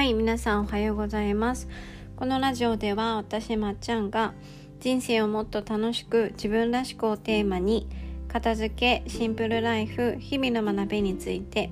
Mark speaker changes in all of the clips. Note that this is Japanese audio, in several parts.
Speaker 1: はい皆さんおはようございます。このラジオでは私まっちゃんが人生をもっと楽しく自分らしくをテーマに片付けシンプルライフ日々の学びについて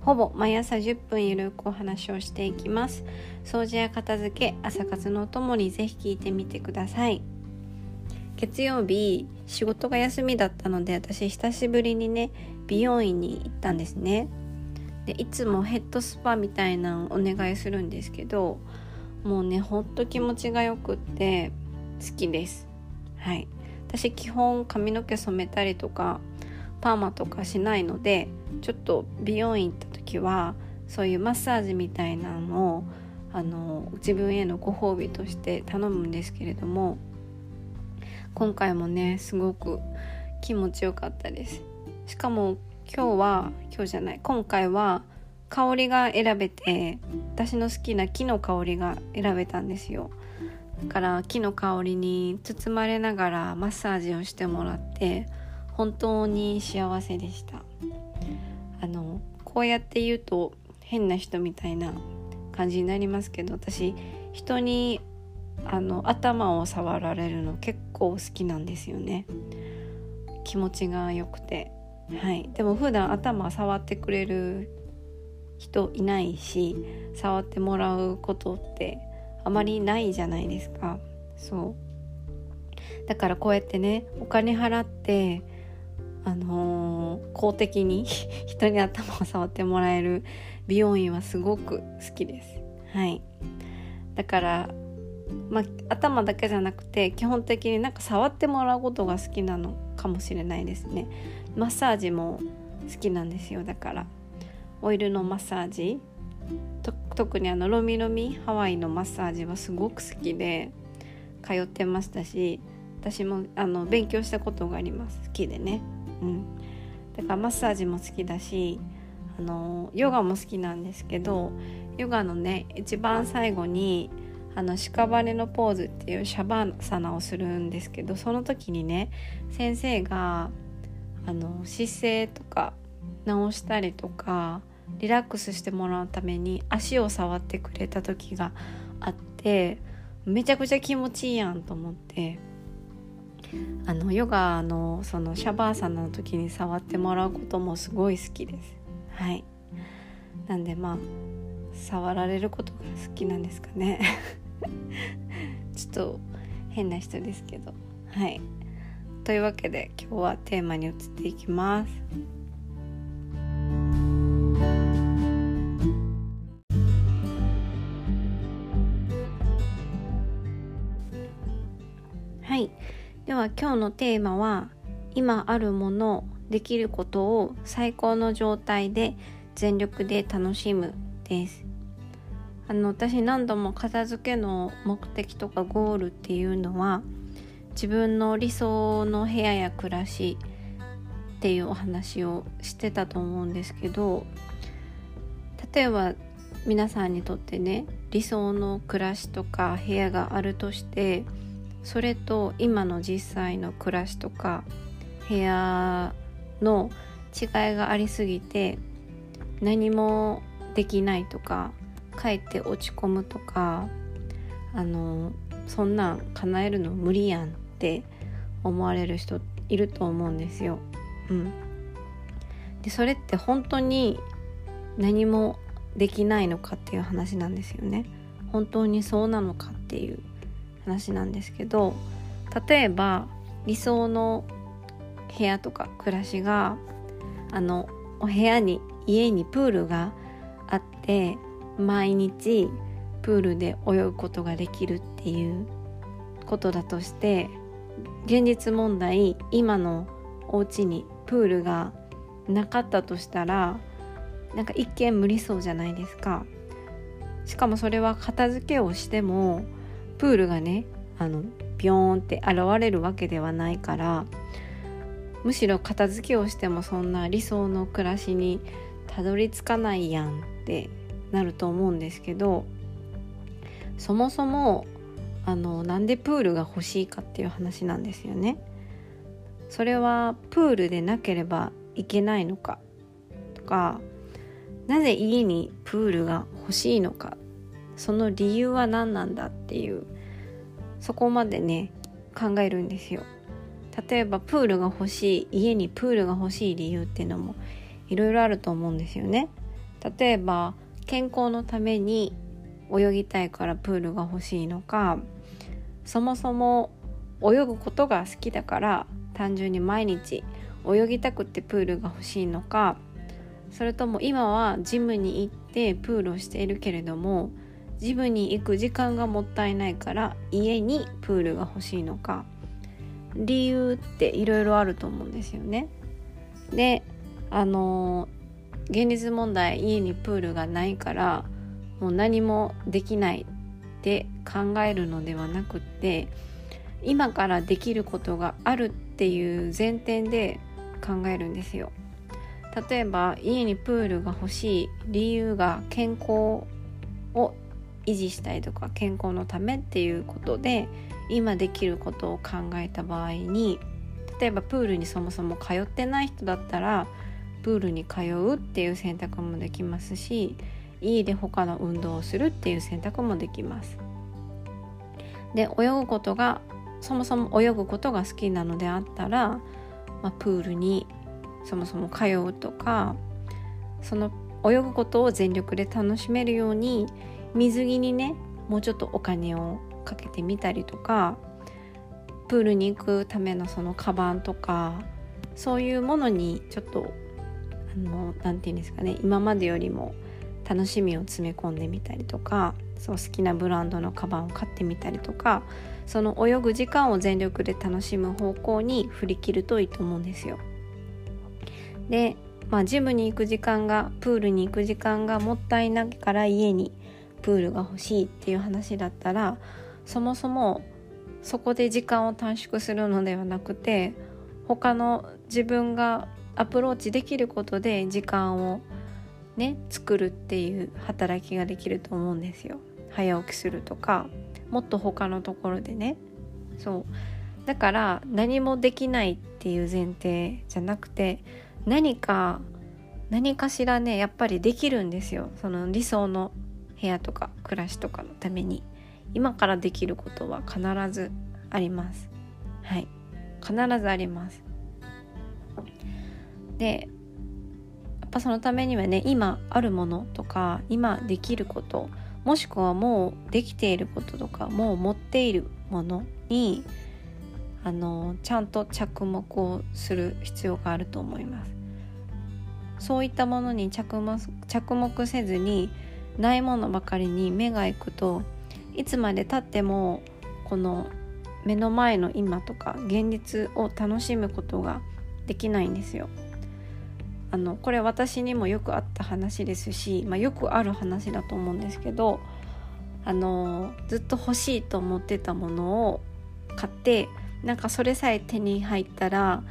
Speaker 1: ほぼ毎朝10分ゆるくお話をしていきます。掃除や片付け朝活のお供にぜひ聞いてみてください。月曜日仕事が休みだったので私久しぶりにね美容院に行ったんですね。でいつもヘッドスパみたいなのお願いするんですけどもうねほんと気持ちがよくって好きです。はい。私基本髪の毛染めたりとかパーマとかしないのでちょっと美容院行った時はそういうマッサージみたいなのをあの自分へのご褒美として頼むんですけれども今回もねすごく気持ちよかったです。しかも今日は今日じゃない今回は香りが選べて私の好きな木の香りが選べたんですよ。だから木の香りに包まれながらマッサージをしてもらって本当に幸せでした。あのこうやって言うと変な人みたいな感じになりますけど私人にあの頭を触られるの結構好きなんですよね。気持ちが良くて。はい、でも普段頭触ってくれる人いないし触ってもらうことってあまりないじゃないですか。そう。だからこうやってねお金払ってあのー、公的に 人に頭を触ってもらえる美容院はすごく好きです。はい。だからまあ、頭だけじゃなくて基本的になんか触ってもらうことが好きなのかもしれないですね。マッサージも好きなんですよだから。オイルのマッサージ。特にあのロミロミハワイのマッサージはすごく好きで通ってましたし私もあの勉強したことがあります。好きでね。うん。だからマッサージも好きだしあのヨガも好きなんですけどヨガのね一番最後にあの屍のポーズっていうシャバーサナをするんですけどその時にね先生があの姿勢とか直したりとかリラックスしてもらうために足を触ってくれた時があってめちゃくちゃ気持ちいいやんと思ってあのヨガのそのシャバーサナの時に触ってもらうこともすごい好きです。はい。なんでまあ触られることが好きなんですかね。ちょっと変な人ですけど。はい。というわけで今日はテーマに移っていきます。はい。では今日のテーマは今あるものできることを最高の状態で全力で楽しむです。あの私何度も片付けの目的とかゴールっていうのは自分の理想の部屋や暮らしっていうお話をしてたと思うんですけど例えば皆さんにとってね理想の暮らしとか部屋があるとしてそれと今の実際の暮らしとか部屋の違いがありすぎて何もできないとかかえって落ち込むとかあのそんなん叶えるの無理やんって思われる人いると思うんですよ。うん、でそれって本当に何もできないのかっていう話なんですよね。本当にそうなのかっていう話なんですけど例えば理想の部屋とか暮らしがあのお部屋に家にプールがあって毎日プールで泳ぐことができるっていうことだとして現実問題今のお家にプールがなかったとしたらなんか一見無理そうじゃないですか。しかもそれは片付けをしてもプールがねあのビョーンって現れるわけではないからむしろ片付けをしてもそんな理想の暮らしにたどり着かないやんってなると思うんですけどそもそもあのなんでプールが欲しいかっていう話なんですよね。それはプールでなければいけないのか。とかなぜ家にプールが欲しいのか。その理由は何なんだっていう。そこまでね考えるんですよ。例えばプールが欲しい家にプールが欲しい理由っていうのもいろいろあると思うんですよね。例えば健康のために泳ぎたいからプールが欲しいのか。そもそも泳ぐことが好きだから単純に毎日泳ぎたくてプールが欲しいのかそれとも今はジムに行ってプールをしているけれどもジムに行く時間がもったいないから家にプールが欲しいのか理由っていろいろあると思うんですよね。であの現実問題家にプールがないからもう何もできないって考えるのではなくって今からできることがあるっていう前提で考えるんですよ。例えば家にプールが欲しい理由が健康を維持したいとか健康のためっていうことで今できることを考えた場合に例えばプールにそもそも通ってない人だったらプールに通うっていう選択もできますし家で他の運動をするっていう選択もできます。で泳ぐことがそもそも泳ぐことが好きなのであったら、まあ、プールにそもそも通うとかその泳ぐことを全力で楽しめるように水着にねもうちょっとお金をかけてみたりとかプールに行くためのそのカバンとかそういうものにちょっと何て言うんですかね今までよりも楽しみを詰め込んでみたりとかそう好きなブランドのカバンを買ってみたりとかその泳ぐ時間を全力で楽しむ方向に振り切るといいと思うんですよ。で、まあ、ジムに行く時間がプールに行く時間がもったいないから家にプールが欲しいっていう話だったらそもそもそこで時間を短縮するのではなくて他の自分がアプローチできることで時間をね作るっていう働きができると思うんですよ。早起きするとかもっと他のところでね。そう。だから何もできないっていう前提じゃなくて何か何かしらねやっぱりできるんですよ。その理想の部屋とか暮らしとかのために。今からできることは必ずあります。はい。必ずあります。でっぱそのためにはね今あるものとか今できることもしくはもうできていることとかもう持っているものにあのちゃんと着目をする必要があると思いますそういったものに着目着目せずにないものばかりに目がいくといつまでたってもこの目の前の今とか現実を楽しむことができないんですよ。あのこれ私にもよくあった話ですし、まあ、よくある話だと思うんですけどあのずっと欲しいと思ってたものを買ってなんかそれさえ手に入ったら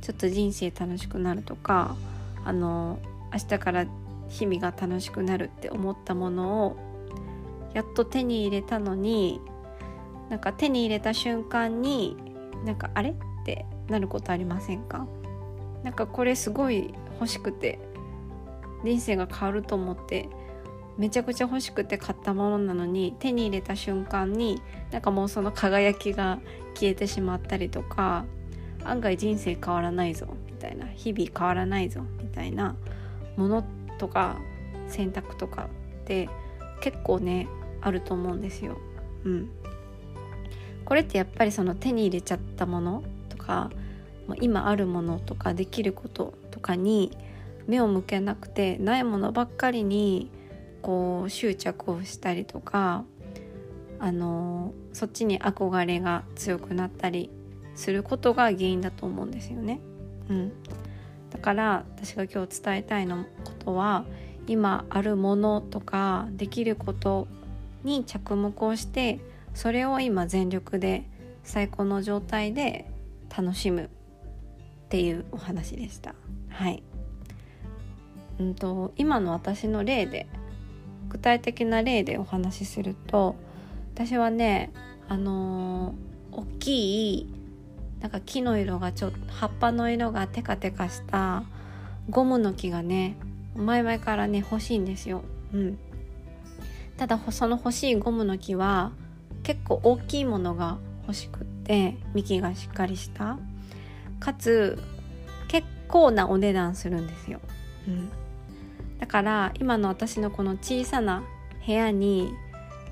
Speaker 1: ちょっと人生楽しくなるとかあの明日から日々が楽しくなるって思ったものをやっと手に入れたのになんか手に入れた瞬間になんかあれってなることありませんか？なんかこれすごい欲しくて人生が変わると思ってめちゃくちゃ欲しくて買ったものなのに手に入れた瞬間になんかもうその輝きが消えてしまったりとか案外人生変わらないぞみたいな日々変わらないぞみたいなものとか選択とかって結構ねあると思うんですよ。うん、これってやっぱりその手に入れちゃったものとか今あるものとかできることかに目を向けなくてないものばっかりにこう執着をしたりとかあのそっちに憧れが強くなったりすることが原因だと思うんですよね。うん、だから私が今日伝えたいのことは今あるものとかできることに着目をしてそれを今全力で最高の状態で楽しむっていうお話でした。はい。うんと今の私の例で具体的な例でお話しすると私はねあのー、大きいなんか木の色がちょっと葉っぱの色がテカテカしたゴムの木がね前々からね欲しいんですよ。うん、ただその欲しいゴムの木は結構大きいものが欲しくって幹がしっかりしたかつ構なお値段するんですよ、うん、だから今の私のこの小さな部屋に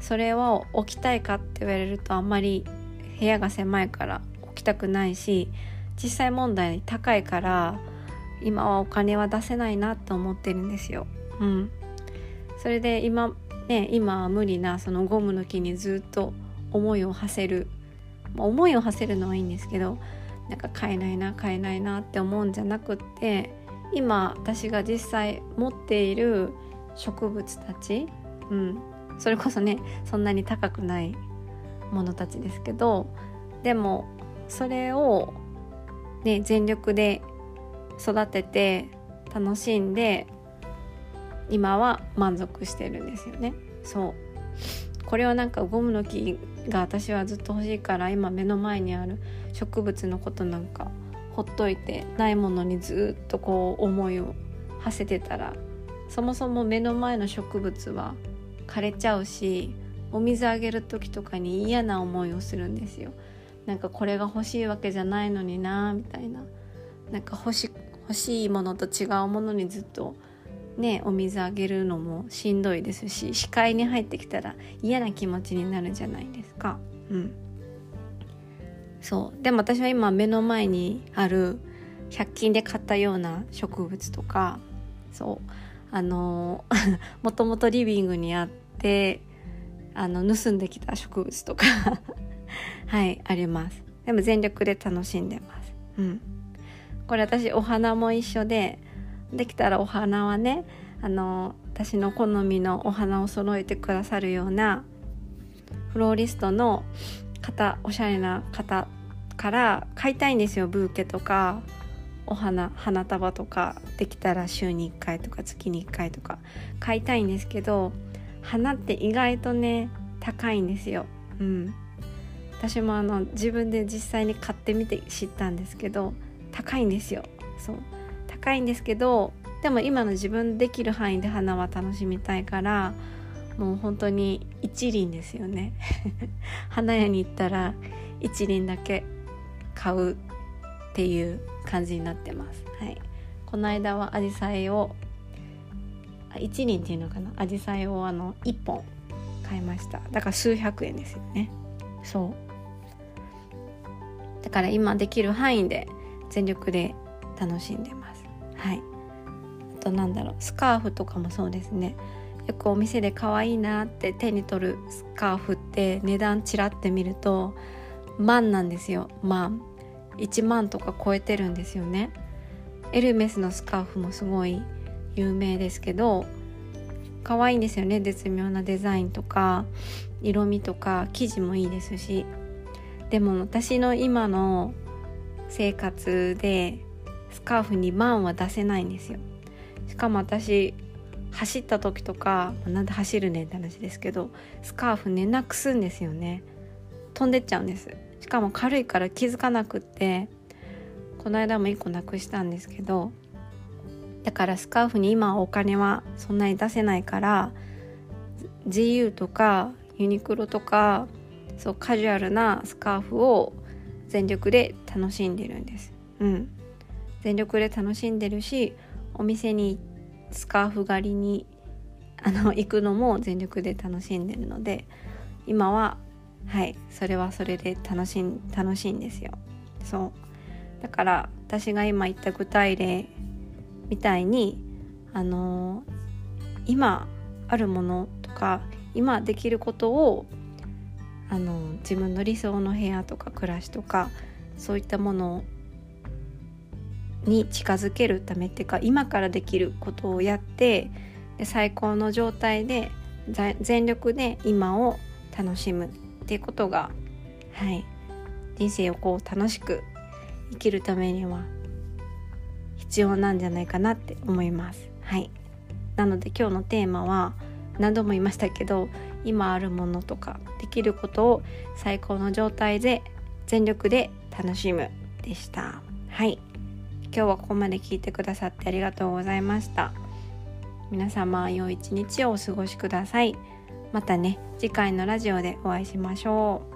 Speaker 1: それを置きたいかって言われるとあんまり部屋が狭いから置きたくないし実際問題高いから今はお金は出せないなと思ってるんですよ。うん、それで今ね今は無理なそのゴムの木にずっと思いを馳せる、まあ、思いを馳せるのはいいんですけどなんか買えないな買えないなって思うんじゃなくって今私が実際持っている植物たち、うん、それこそねそんなに高くないものたちですけどでもそれを、ね、全力で育てて楽しんで今は満足してるんですよね。そうこれはなんかゴムの木が私はずっと欲しいから今目の前にある植物のことなんかほっといてないものにずっとこう思いを馳せてたらそもそも目の前の植物は枯れちゃうしお水あげる時とかに嫌な思いをするんですよ。なんかこれが欲しいわけじゃないのになみたいななんか欲し欲しいものと違うものにずっとねお水あげるのもしんどいですし視界に入ってきたら嫌な気持ちになるじゃないですか。うん。そう。でも私は今目の前にある100均で買ったような植物とかそう。あの もともとリビングにあってあの盗んできた植物とか はいあります。でも全力で楽しんでます。うん。これ私お花も一緒でできたらお花はねあの私の好みのお花を揃えてくださるようなフローリストの方おしゃれな方から買いたいんですよブーケとかお花花束とかできたら週に1回とか月に1回とか買いたいんですけど花って意外とね高いんですよ。うん、私もあの自分で実際に買ってみて知ったんですけど高いんですよ。そう高いんですけどでも今の自分できる範囲で花は楽しみたいからもう本当に一輪ですよね。花屋に行ったら一輪だけ買うっていう感じになってます。はい、この間はアジサイを一輪っていうのかな？アジサイをあの1本買いました。だから数百円ですよね。そう。だから今できる範囲で全力で楽しんでますはい。あとなんだろうスカーフとかもそうですね。よくお店で可愛いなって手に取るスカーフって値段ちらって見ると万なんですよ。万。1万とか超えてるんですよね。エルメスのスカーフもすごい有名ですけど可愛いんですよね。絶妙なデザインとか色味とか生地もいいですし。でも私の今の生活でスカーフ2万は出せないんですよ。しかも私走った時とかなんで走るねんって話ですけどスカーフねなくすんですよね。飛んでっちゃうんです。しかも軽いから気づかなくってこの間も1個なくしたんですけどだからスカーフに今お金はそんなに出せないから GU とかユニクロとかそうカジュアルなスカーフを全力で楽しんでるんです。うん、全力で楽しんでるしお店にスカーフ狩りにあの行くのも全力で楽しんでるので今ははいそれはそれで楽しん楽しいんですよ。そうだから私が今言った具体例みたいにあの今あるものとか今できることをあの自分の理想の部屋とか暮らしとかそういったものに近づけるためっていうか今からできることをやってで最高の状態で全力で今を楽しむっていうことがはい。人生をこう楽しく生きるためには必要なんじゃないかなって思います。はい。なので今日のテーマは何度も言いましたけど今あるものとかできることを最高の状態で全力で楽しむでした。はい。今日はここまで聞いてくださってありがとうございました。皆様良い一日をお過ごしください。またね次回のラジオでお会いしましょう。